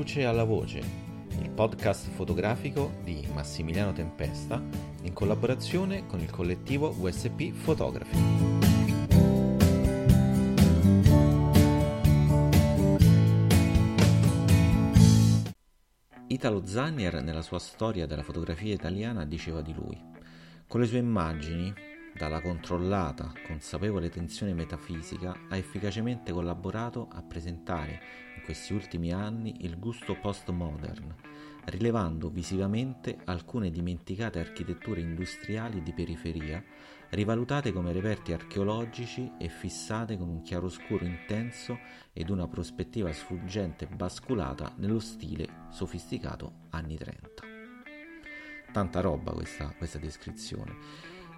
luce alla voce, il podcast fotografico di Massimiliano Tempesta in collaborazione con il collettivo USP Photography. Italo Zannier nella sua storia della fotografia italiana diceva di lui, con le sue immagini, dalla controllata, consapevole tensione metafisica, ha efficacemente collaborato a presentare questi ultimi anni il gusto postmodern, rilevando visivamente alcune dimenticate architetture industriali di periferia, rivalutate come reperti archeologici e fissate con un chiaroscuro intenso ed una prospettiva sfuggente basculata nello stile sofisticato anni 30. Tanta roba questa, questa descrizione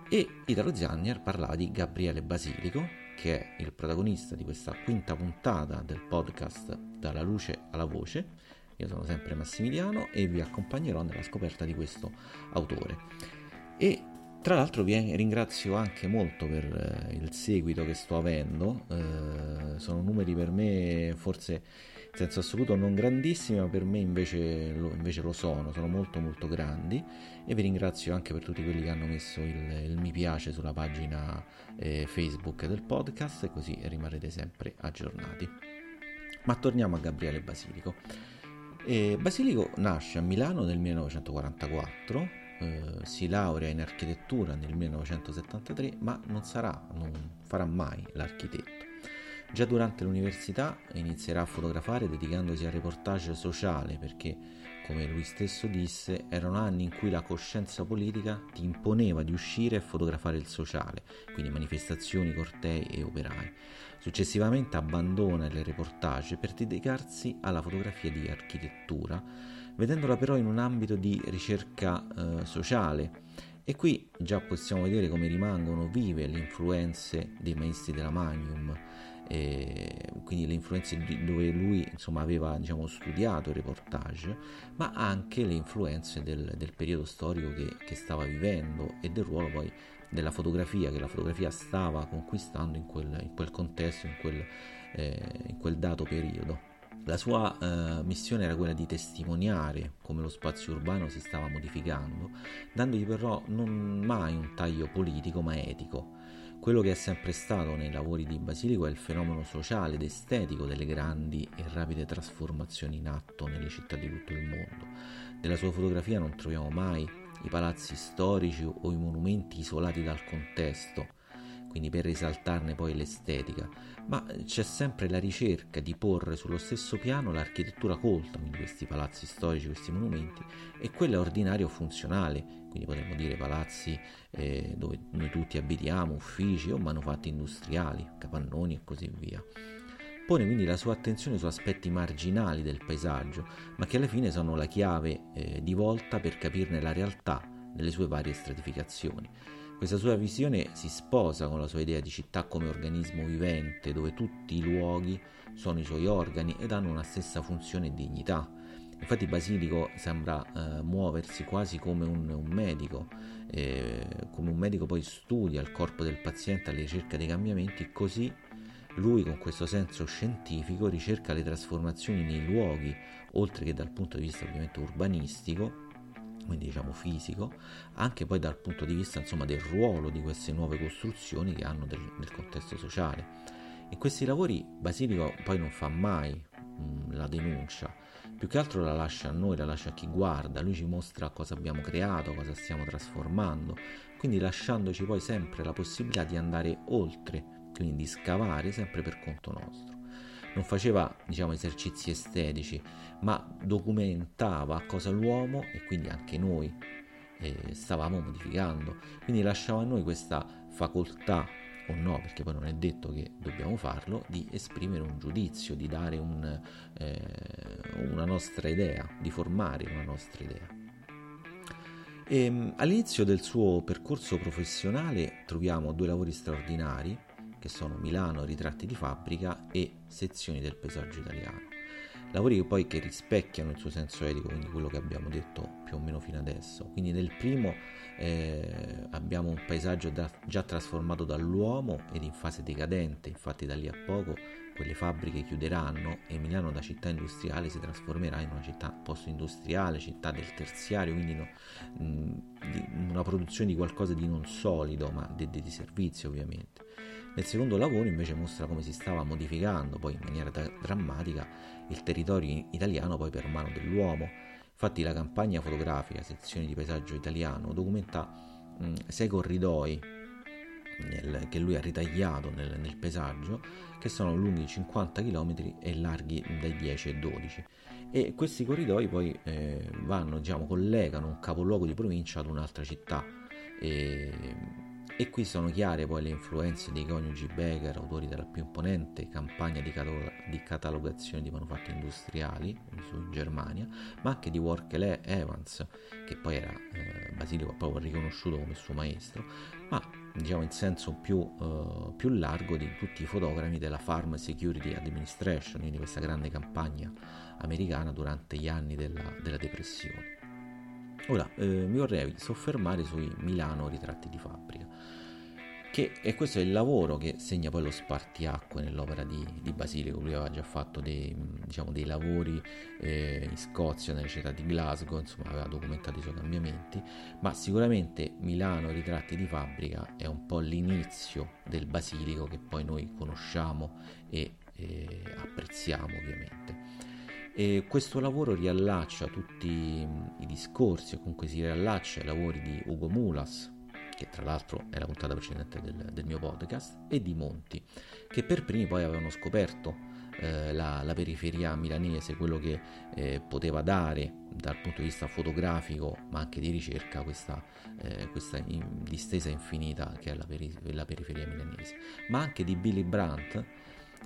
e Italo Zannier parlava di Gabriele Basilico, che è il protagonista di questa quinta puntata del podcast Dalla luce alla voce. Io sono sempre Massimiliano e vi accompagnerò nella scoperta di questo autore. E tra l'altro vi ringrazio anche molto per eh, il seguito che sto avendo, eh, sono numeri per me forse senso assoluto non grandissimi, ma per me invece lo, invece lo, sono, sono molto molto grandi e vi ringrazio anche per tutti quelli che hanno messo il, il mi piace sulla pagina eh, Facebook del podcast, così rimarrete sempre aggiornati. Ma torniamo a Gabriele Basilico. E Basilico nasce a Milano nel 1944, eh, si laurea in architettura nel 1973, ma non sarà, non farà mai l'architetto Già durante l'università inizierà a fotografare dedicandosi al reportage sociale perché, come lui stesso disse, erano anni in cui la coscienza politica ti imponeva di uscire e fotografare il sociale, quindi manifestazioni, cortei e operai. Successivamente abbandona il reportage per dedicarsi alla fotografia di architettura, vedendola però in un ambito di ricerca eh, sociale. E qui già possiamo vedere come rimangono vive le influenze dei maestri della Magnum, quindi le influenze dove lui insomma, aveva diciamo, studiato reportage, ma anche le influenze del, del periodo storico che, che, stava vivendo e del ruolo poi della fotografia, che la fotografia stava conquistando in quel, in quel contesto, in quel, eh, in quel, dato periodo. La sua eh, missione era quella di testimoniare come lo spazio urbano si stava modificando, dandogli però non mai un taglio politico ma etico quello che è sempre stato nei lavori di Basilico è il fenomeno sociale ed estetico delle grandi e rapide trasformazioni in atto nelle città di tutto il mondo. Nella sua fotografia non troviamo mai i palazzi storici o i monumenti isolati dal contesto, quindi per risaltarne poi l'estetica, ma c'è sempre la ricerca di porre sullo stesso piano l'architettura colta, quindi questi palazzi storici, questi monumenti, e quella ordinaria o funzionale, quindi potremmo dire palazzi eh, dove noi tutti abitiamo, uffici o manufatti industriali, capannoni e così via. Pone quindi la sua attenzione su aspetti marginali del paesaggio, ma che alla fine sono la chiave eh, di volta per capirne la realtà nelle sue varie stratificazioni. Questa sua visione si sposa con la sua idea di città come organismo vivente, dove tutti i luoghi sono i suoi organi ed hanno una stessa funzione e dignità. Infatti Basilico sembra eh, muoversi quasi come un, un medico, eh, come un medico poi studia il corpo del paziente alla ricerca dei cambiamenti, così lui con questo senso scientifico ricerca le trasformazioni nei luoghi, oltre che dal punto di vista ovviamente urbanistico, quindi diciamo fisico, anche poi dal punto di vista insomma, del ruolo di queste nuove costruzioni che hanno del, nel contesto sociale. In questi lavori Basilico poi non fa mai mh, la denuncia, più che altro la lascia a noi, la lascia a chi guarda, lui ci mostra cosa abbiamo creato, cosa stiamo trasformando, quindi lasciandoci poi sempre la possibilità di andare oltre, quindi di scavare sempre per conto nostro non faceva diciamo, esercizi estetici, ma documentava cosa l'uomo e quindi anche noi eh, stavamo modificando. Quindi lasciava a noi questa facoltà o no, perché poi non è detto che dobbiamo farlo, di esprimere un giudizio, di dare un, eh, una nostra idea, di formare una nostra idea. E, ehm, all'inizio del suo percorso professionale troviamo due lavori straordinari che sono Milano, ritratti di fabbrica e sezioni del paesaggio italiano. lavori che poi che rispecchiano il suo senso etico, quindi quello che abbiamo detto più o meno fino adesso. Quindi nel primo eh, abbiamo un paesaggio da, già trasformato dall'uomo ed in fase decadente, infatti da lì a poco quelle fabbriche chiuderanno e Milano da città industriale si trasformerà in una città post-industriale, città del terziario, quindi no, mh, una produzione di qualcosa di non solido, ma di, di servizio ovviamente. Nel secondo lavoro invece mostra come si stava modificando poi in maniera da- drammatica il territorio italiano poi per mano dell'uomo. Infatti la campagna fotografica, sezione di paesaggio italiano, documenta mh, sei corridoi nel, che lui ha ritagliato nel, nel, paesaggio, che sono lunghi 50 km e larghi dai 10 ai 12. E questi corridoi poi eh, vanno, diciamo, collegano un capoluogo di provincia ad un'altra città. E, e qui sono chiare poi le influenze dei coniugi Becker, autori della più imponente campagna di, catalo- di catalogazione di manufatti industriali in Germania, ma anche di Workley Evans, che poi era eh, Basilico proprio riconosciuto come suo maestro, ma diciamo in senso più, uh, più, largo di tutti i fotografi della Farm Security Administration, quindi questa grande campagna americana durante gli anni della, della depressione. Ora eh, mi vorrei soffermare sui Milano ritratti di fabbrica che, e questo è il lavoro che segna poi lo spartiacque nell'opera di, di Basilico, lui aveva già fatto dei, diciamo, dei lavori eh, in Scozia, nella città di Glasgow, insomma aveva documentato i suoi cambiamenti, ma sicuramente Milano, ritratti di fabbrica, è un po' l'inizio del Basilico che poi noi conosciamo e eh, apprezziamo ovviamente. E questo lavoro riallaccia tutti i discorsi, o comunque si riallaccia ai lavori di Ugo Mulas, che tra l'altro è la puntata precedente del, del mio podcast, e di Monti, che per primi poi avevano scoperto eh, la, la, periferia milanese, quello che eh, poteva dare dal punto di vista fotografico, ma anche di ricerca, questa, eh, questa in, distesa infinita che è la, peri- la periferia milanese, ma anche di Billy Brandt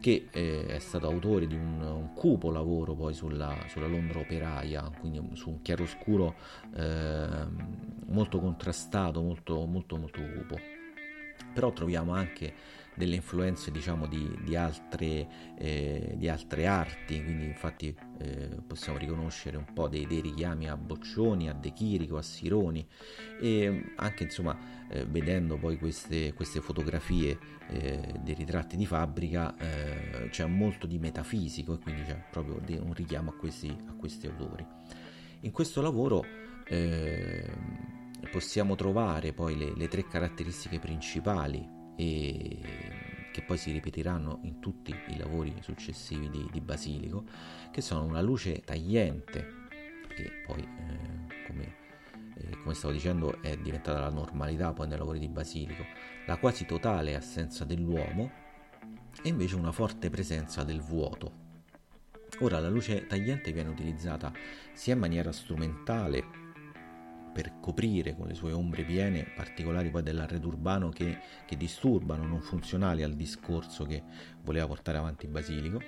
che eh, è stato autore di un, un cupo lavoro poi sulla, sulla, Londra operaia, quindi su un chiaroscuro eh, molto contrastato, molto, molto, molto cupo. Però troviamo anche delle influenze diciamo di, di, altre, eh, di altre, arti, quindi infatti eh, possiamo riconoscere un po' dei, dei, richiami a Boccioni, a De Chirico, a Sironi e anche insomma eh, vedendo poi queste, queste fotografie eh, dei ritratti di fabbrica eh, c'è molto di metafisico e quindi c'è proprio un richiamo a questi, a questi autori. In questo lavoro possiamo trovare poi le, le tre caratteristiche principali e che poi si ripeteranno in tutti i lavori successivi di, di Basilico, che sono una luce tagliente, che poi, eh, come, eh, come, stavo dicendo, è diventata la normalità poi nei lavori di Basilico, la quasi totale assenza dell'uomo e invece una forte presenza del vuoto. Ora la luce tagliente viene utilizzata sia in maniera strumentale per coprire con le sue ombre piene particolari poi dell'arredo urbano che, che disturbano, non funzionali al discorso che voleva portare avanti Basilico,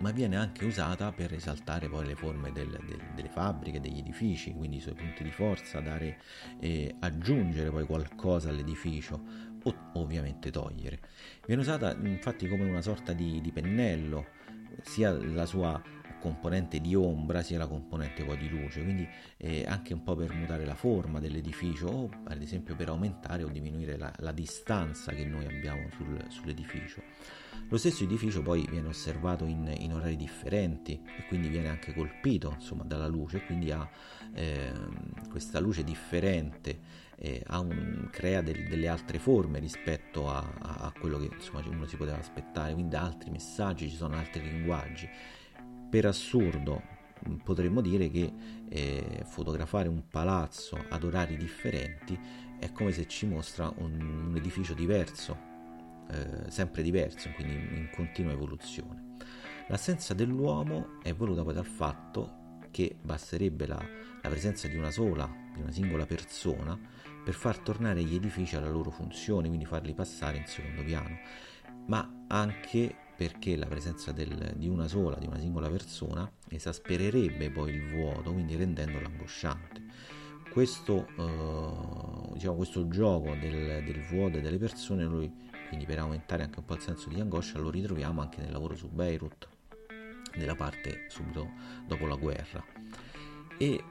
ma viene anche usata per esaltare poi le forme del, del, delle fabbriche, degli edifici, quindi i suoi punti di forza, dare, eh, aggiungere poi qualcosa all'edificio o ovviamente togliere. Viene usata infatti come una sorta di, di pennello, sia la sua componente di ombra sia la componente poi di luce, quindi eh, anche un po' per mutare la forma dell'edificio o ad esempio per aumentare o diminuire la, la distanza che noi abbiamo sul, sull'edificio. Lo stesso edificio poi viene osservato in, in, orari differenti e quindi viene anche colpito insomma, dalla luce, quindi ha eh, questa luce differente, eh, un, crea del, delle altre forme rispetto a, a, a quello che insomma, uno si poteva aspettare, quindi altri messaggi, ci sono altri linguaggi per assurdo mm, potremmo dire che eh, fotografare un palazzo ad orari differenti è come se ci mostra un, un edificio diverso, eh, sempre diverso, quindi in continua evoluzione. L'assenza dell'uomo è voluta poi dal fatto che basterebbe la, la presenza di una sola, di una singola persona per far tornare gli edifici alla loro funzione, quindi farli passare in secondo piano, ma anche perché la presenza del, di una sola, di una singola persona, esaspererebbe poi il vuoto, quindi rendendolo angosciante. Questo, eh, diciamo, questo gioco del, del, vuoto e delle persone, noi, quindi per aumentare anche un po' il senso di angoscia, lo ritroviamo anche nel lavoro su Beirut, nella parte subito dopo la guerra. E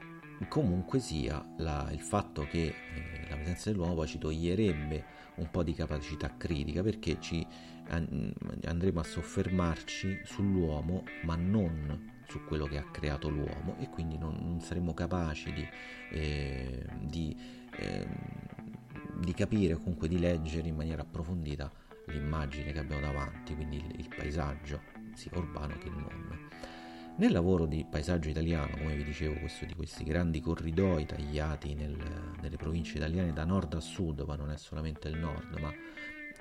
comunque sia la, il fatto che eh, la presenza dell'uomo ci toglierebbe un po' di capacità critica perché ci andremo a soffermarci sull'uomo ma non su quello che ha creato l'uomo e quindi non, non saremo capaci di, eh, di, eh, di capire o comunque di leggere in maniera approfondita l'immagine che abbiamo davanti, quindi il, il paesaggio sia urbano che non. Nel lavoro di paesaggio italiano, come vi dicevo, questo di questi grandi corridoi tagliati nel, nelle province italiane da nord a sud, ma non è solamente il nord, ma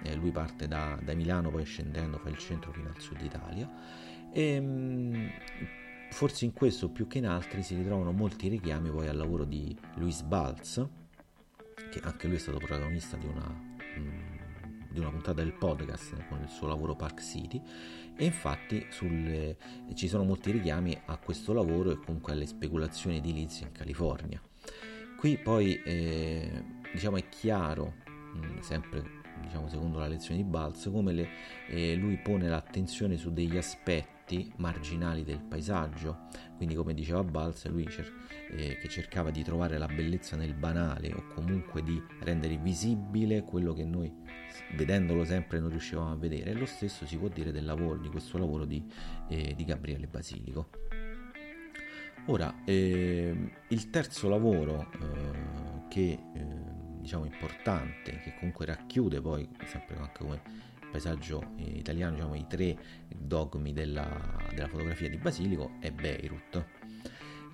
eh, lui parte da, da, Milano, poi scendendo fa il centro fino al sud Italia. E, ehm, forse in questo più che in altri si ritrovano molti richiami poi al lavoro di Luis Balz, che anche lui è stato protagonista di una, mh, mm, di una puntata del podcast con il suo lavoro Park City e infatti sulle, ci sono molti richiami a questo lavoro e comunque alle speculazioni edilizie in California. Qui poi eh, diciamo è chiaro, mh, sempre diciamo, secondo la lezione di Balz, come le, eh, lui pone l'attenzione su degli aspetti marginali del paesaggio, quindi come diceva Balz, lui cer- eh, che cercava di trovare la bellezza nel banale o comunque di rendere visibile quello che noi vedendolo sempre non riuscivamo a vedere. E lo stesso si può dire del lavoro, di questo lavoro di, eh, di Gabriele Basilico. Ora, eh, il terzo lavoro eh, che eh, diciamo importante, che comunque racchiude poi sempre anche come paesaggio italiano, diciamo i tre dogmi della, della fotografia di Basilico, è Beirut.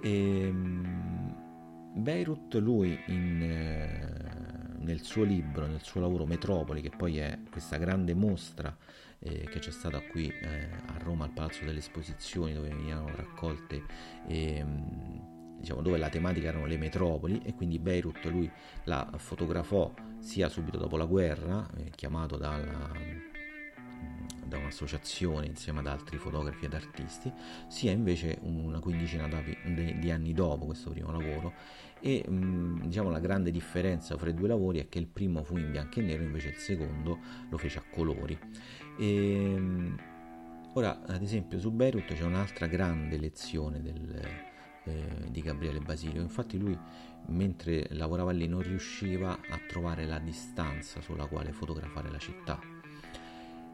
E, ehm, Beirut lui in, eh, nel suo libro, nel suo lavoro Metropoli, che poi è questa grande mostra eh, che c'è stata qui eh, a Roma al Palazzo delle Esposizioni dove venivano raccolte eh, diciamo dove la tematica erano le metropoli e quindi Beirut lui la fotografò sia subito dopo la guerra eh, chiamato dalla da un'associazione insieme ad altri fotografi ed artisti, sia invece una quindicina di anni dopo questo primo lavoro e mh, diciamo la grande differenza fra i due lavori è che il primo fu in bianco e nero invece il secondo lo fece a colori. E, ora ad esempio su Beirut c'è un'altra grande lezione del, eh, di Gabriele Basilio, infatti lui mentre lavorava lì non riusciva a trovare la distanza sulla quale fotografare la città.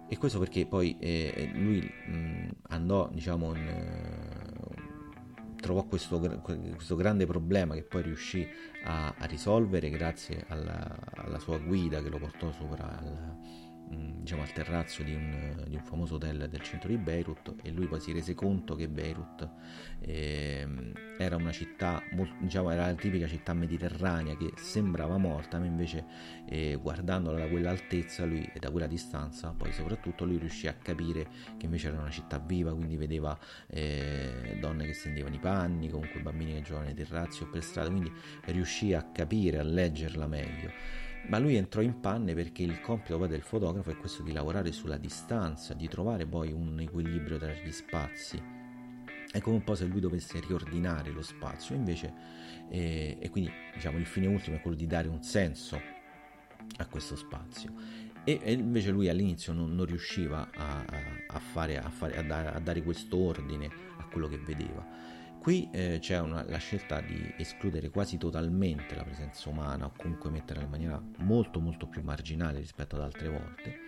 E questo perché poi eh, lui mh, andò, diciamo, in, eh, trovò questo, questo, grande problema che poi riuscì a, a risolvere grazie alla, alla, sua guida che lo portò sopra al, Mm, diciamo, al terrazzo di un, di un, famoso hotel del centro di Beirut e lui poi si rese conto che Beirut eh, era una città, diciamo, era la tipica città mediterranea che sembrava morta, ma invece eh, guardandola da quell'altezza lui, e da quella distanza, poi soprattutto lui riuscì a capire che invece era una città viva, quindi vedeva eh, donne che stendevano i panni, comunque bambini che giocavano nei terrazzi o per strada, quindi riuscì a capire, a leggerla meglio ma lui entrò in panne perché il compito del fotografo è questo di lavorare sulla distanza, di trovare poi un equilibrio tra gli spazi. È come un po' se lui dovesse riordinare lo spazio, invece, eh, e quindi diciamo il fine ultimo è quello di dare un senso a questo spazio. E, e invece lui all'inizio non, non riusciva a, a, fare, a, fare, a, dare, a dare questo ordine a quello che vedeva Qui eh, c'è una, la scelta di escludere quasi totalmente la presenza umana o comunque metterla in maniera molto molto più marginale rispetto ad altre volte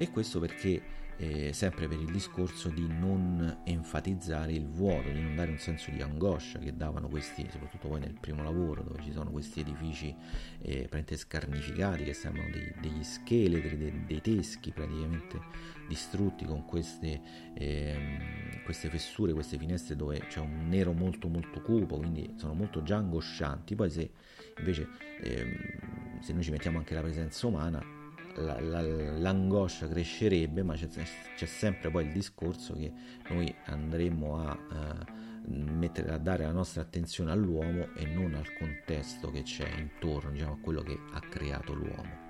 e questo perché eh, sempre per il discorso di non enfatizzare il vuoto, di non dare un senso di angoscia che davano questi, soprattutto poi nel primo lavoro dove ci sono questi edifici eh, scarnificati che sembrano dei, degli scheletri, dei, dei, teschi praticamente distrutti con queste, eh, queste fessure, queste finestre dove c'è un nero molto molto cupo, quindi sono molto già angoscianti. Poi se invece ehm, se noi ci mettiamo anche la presenza umana la, la, l'angoscia crescerebbe, ma c'è, c'è, sempre poi il discorso che noi andremo a, uh, mettere, a dare la nostra attenzione all'uomo e non al contesto che c'è intorno, diciamo, a quello che ha creato l'uomo.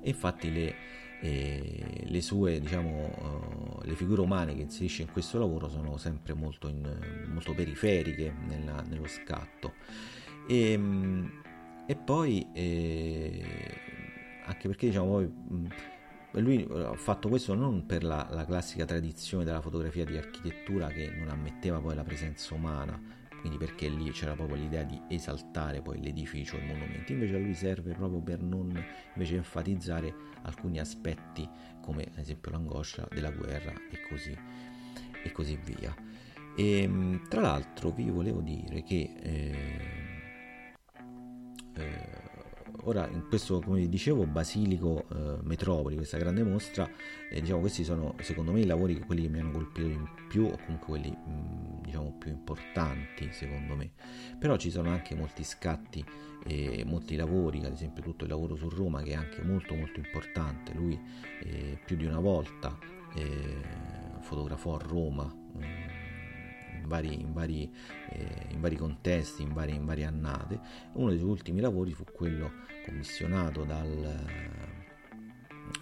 E infatti le, eh, le sue, diciamo, uh, le figure umane che inserisce in questo lavoro sono sempre molto, in, molto periferiche nella, nello scatto. E, ehm, e poi eh, anche perché diciamo poi lui ha fatto questo non per la, la, classica tradizione della fotografia di architettura che non ammetteva poi la presenza umana, quindi perché lì c'era proprio l'idea di esaltare poi l'edificio, il monumento, invece a lui serve proprio per non invece enfatizzare alcuni aspetti come ad esempio l'angoscia della guerra e così, e così via. E, ehm, tra l'altro vi volevo dire che eh, eh, ora in questo come vi dicevo Basilico eh, Metropoli questa grande mostra eh, diciamo questi sono secondo me i lavori quelli che mi hanno colpito di più o comunque quelli mh, diciamo più importanti secondo me. Però ci sono anche molti scatti e molti lavori ad esempio tutto il lavoro su Roma che è anche molto molto importante. Lui eh, più di una volta eh, fotografò a Roma in vari, in vari, eh, in vari contesti, in varie, in varie annate. Uno dei suoi ultimi lavori fu quello commissionato dal,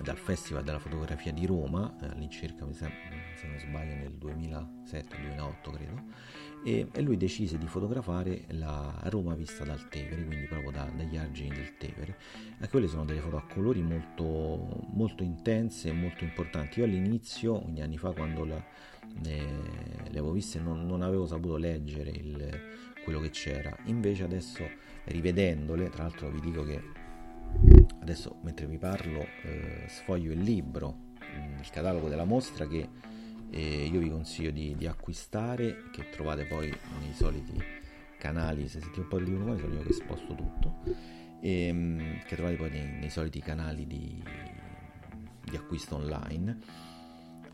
dal Festival della fotografia di Roma, eh, all'incirca se non sbaglio nel 2007-2008 credo, e, e, lui decise di fotografare la Roma vista dal Tevere, quindi proprio da, dagli argini del Tevere. E quelle sono delle foto a colori molto, molto intense e molto importanti. Io all'inizio, quindi anni fa, quando la, eh, le avevo viste non, non avevo saputo leggere il, quello che c'era invece adesso rivedendole tra l'altro vi dico che adesso mentre vi parlo eh, sfoglio il libro mm, il catalogo della mostra che eh, io vi consiglio di, di, acquistare che trovate poi nei soliti canali. Se siete un po' di libro sono io che sposto tutto. E, ehm, che trovate poi nei, nei soliti canali di, di acquisto online.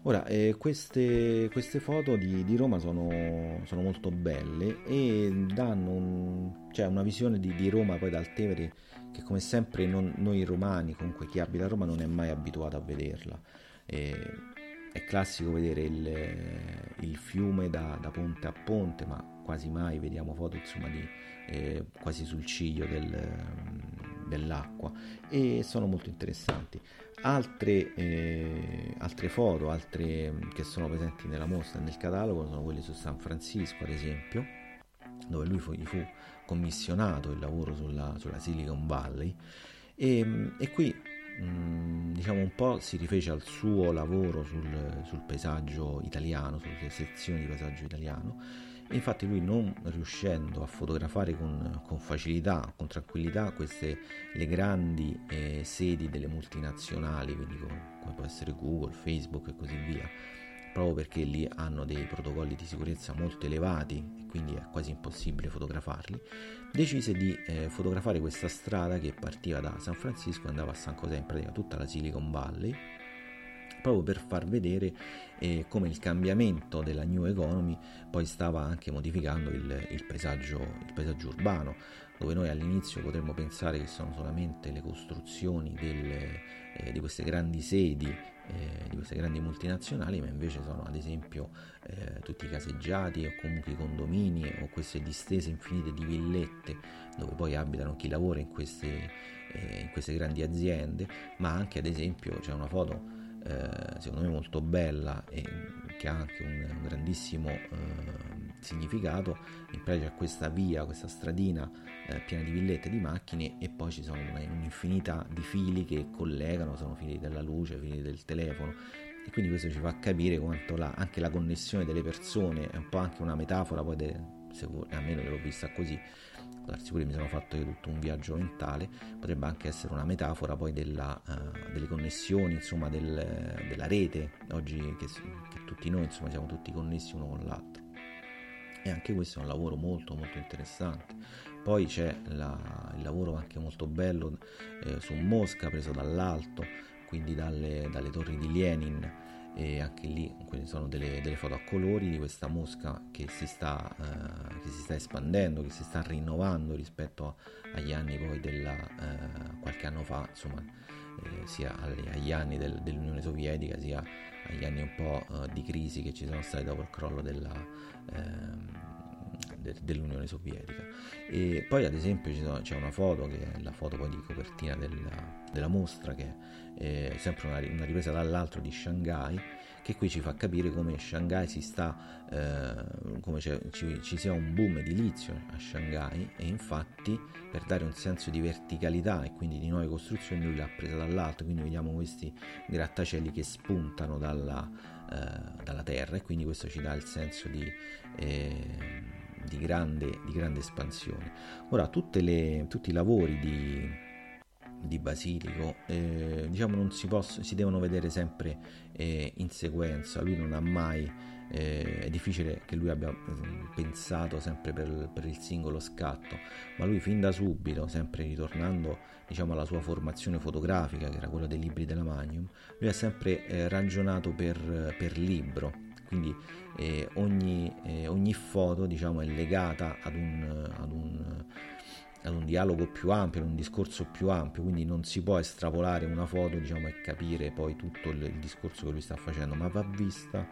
Ora, eh, queste, queste, foto di, di Roma sono, sono, molto belle e danno un, cioè una visione di, di, Roma poi dal Tevere che come sempre non, noi romani, comunque chi abita a Roma non è mai abituato a vederla. Eh, è classico vedere il, il fiume da, da, ponte a ponte, ma quasi mai vediamo foto insomma, di, eh, quasi sul ciglio del, dell'acqua e sono molto interessanti. Altre, eh, altre foto altre che sono presenti nella mostra e nel catalogo sono quelle su San Francisco, ad esempio, dove lui fu, gli fu commissionato il lavoro sulla, sulla Silicon Valley. E, e qui mh, mm, diciamo un po' si rifece al suo lavoro sul, sul paesaggio italiano, sulle sezioni di paesaggio italiano infatti lui non riuscendo a fotografare con, con facilità, con tranquillità queste le grandi eh, sedi delle multinazionali, quindi come, come può essere Google, Facebook e così via, proprio perché lì hanno dei protocolli di sicurezza molto elevati e quindi è quasi impossibile fotografarli, decise di eh, fotografare questa strada che partiva da San Francisco e andava a San José, in pratica tutta la Silicon Valley proprio per far vedere eh, come il cambiamento della new economy poi stava anche modificando il, il, paesaggio, il paesaggio urbano, dove noi all'inizio potremmo pensare che sono solamente le costruzioni delle, eh, di queste grandi sedi, eh, di queste grandi multinazionali, ma invece sono ad esempio eh, tutti i caseggiati o comunque i condomini o queste distese infinite di villette dove poi abitano chi lavora in queste, eh, in queste grandi aziende, ma anche ad esempio c'è una foto eh, secondo me molto bella e che ha anche un, un grandissimo eh, significato. In pratica c'è questa via, questa stradina eh, piena di villette e di macchine e poi ci sono un'infinità di fili che collegano, sono fili della luce, fili del telefono e quindi questo ci fa capire quanto la, anche la connessione delle persone è un po' anche una metafora, poi de, se, almeno l'ho vista così, darsi pure mi sono fatto io tutto un viaggio mentale, potrebbe anche essere una metafora poi della, uh, delle connessioni, insomma del, della rete, oggi che, che, tutti noi insomma siamo tutti connessi uno con l'altro. E anche questo è un lavoro molto molto interessante. Poi c'è la, il lavoro anche molto bello eh, su Mosca preso dall'alto, quindi dalle, dalle torri di Lenin e anche lì sono delle, delle, foto a colori di questa mosca che si, sta, uh, che si sta espandendo, che si sta rinnovando rispetto agli anni poi della uh, qualche anno fa, insomma, eh, sia agli, anni del, dell'Unione Sovietica sia agli anni un po' uh, di crisi che ci sono stati dopo il crollo della, ehm, de, dell'Unione Sovietica. E poi ad esempio sono, c'è una foto che è la foto poi di copertina della, della mostra che è sempre una, una ripresa dall'altro di Shanghai che qui ci fa capire come Shanghai si sta, eh, come ci, ci, sia un boom edilizio a Shanghai e infatti per dare un senso di verticalità e quindi di nuove costruzioni lui l'ha presa dall'alto, quindi vediamo questi grattacieli che spuntano dalla, eh, dalla terra e quindi questo ci dà il senso di... Eh, di grande, di grande, espansione. Ora, le, tutti i lavori di, di Basilico eh, diciamo non si, posso, si devono vedere sempre eh, in sequenza lui non ha mai eh, è difficile che lui abbia mm, pensato sempre per, per, il singolo scatto ma lui fin da subito sempre ritornando diciamo alla sua formazione fotografica che era quella dei libri della Magnum lui ha sempre eh, ragionato per, per libro quindi eh, ogni, eh, ogni, foto diciamo è legata ad un, ad un ad un dialogo più ampio, ad un discorso più ampio, quindi non si può estrapolare una foto diciamo, e capire poi tutto il, il, discorso che lui sta facendo, ma va vista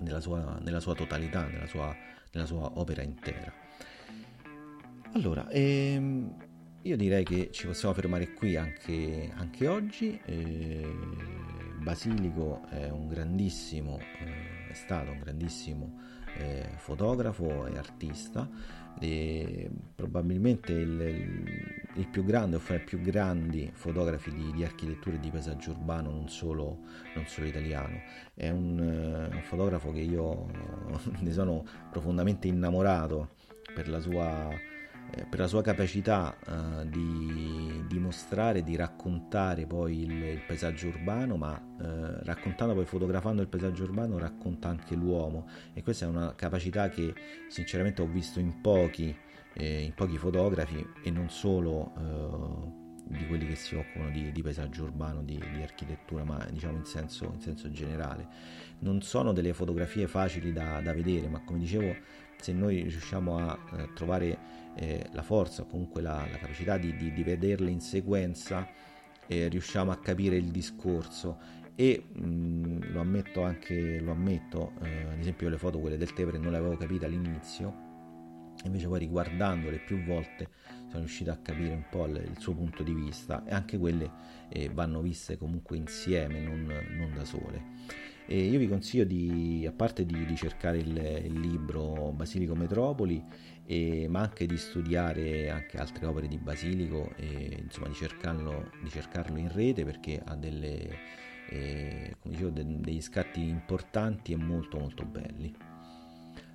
nella sua, nella sua totalità, nella sua, nella sua, opera intera. Allora, ehm, io direi che ci possiamo fermare qui anche, anche oggi. Eh, Basilico è un grandissimo, eh, è stato un grandissimo eh, fotografo e artista e probabilmente il, il, più grande o fra i più grandi fotografi di, di architettura e di paesaggio urbano, non solo, non solo italiano. È un, uh, un fotografo che io ne sono profondamente innamorato per la sua eh, per la sua capacità uh, di, di, mostrare, di raccontare poi il, il paesaggio urbano, ma uh, raccontando poi, fotografando il paesaggio urbano, racconta anche l'uomo e questa è una capacità che sinceramente ho visto in pochi, eh, in pochi fotografi e non solo uh, di quelli che si occupano di, di paesaggio urbano, di, di, architettura, ma diciamo in senso, in senso, generale. Non sono delle fotografie facili da, da vedere, ma come dicevo, se noi riusciamo a trovare eh, la forza o comunque la, la capacità di, di, di, vederle in sequenza, eh, riusciamo a capire il discorso e mh, mm, lo ammetto anche, lo ammetto, eh, ad esempio le foto quelle del Tevere non le avevo capite all'inizio, invece poi riguardandole più volte sono riuscito a capire un po' il, il suo punto di vista e anche quelle eh, vanno viste comunque insieme, non, non da sole. E io vi consiglio di, a parte di, di cercare il, il, libro Basilico Metropoli, e, ma anche di studiare anche altre opere di Basilico e insomma di cercarlo, di cercarlo in rete perché ha delle, eh, dicevo, de, degli scatti importanti e molto molto belli.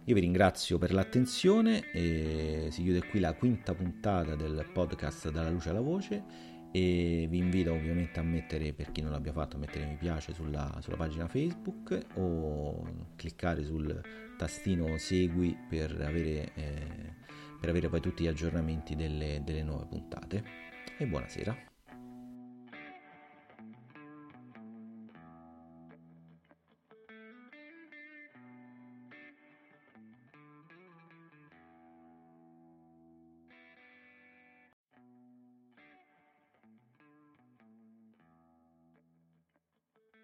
Io vi ringrazio per l'attenzione, e si chiude qui la quinta puntata del podcast Dalla luce alla voce e vi invito ovviamente a mettere, per chi non l'abbia fatto, a mettere mi piace sulla, sulla pagina Facebook o cliccare sul tastino segui per avere, eh, per avere poi tutti gli aggiornamenti delle, delle nuove puntate. E buonasera.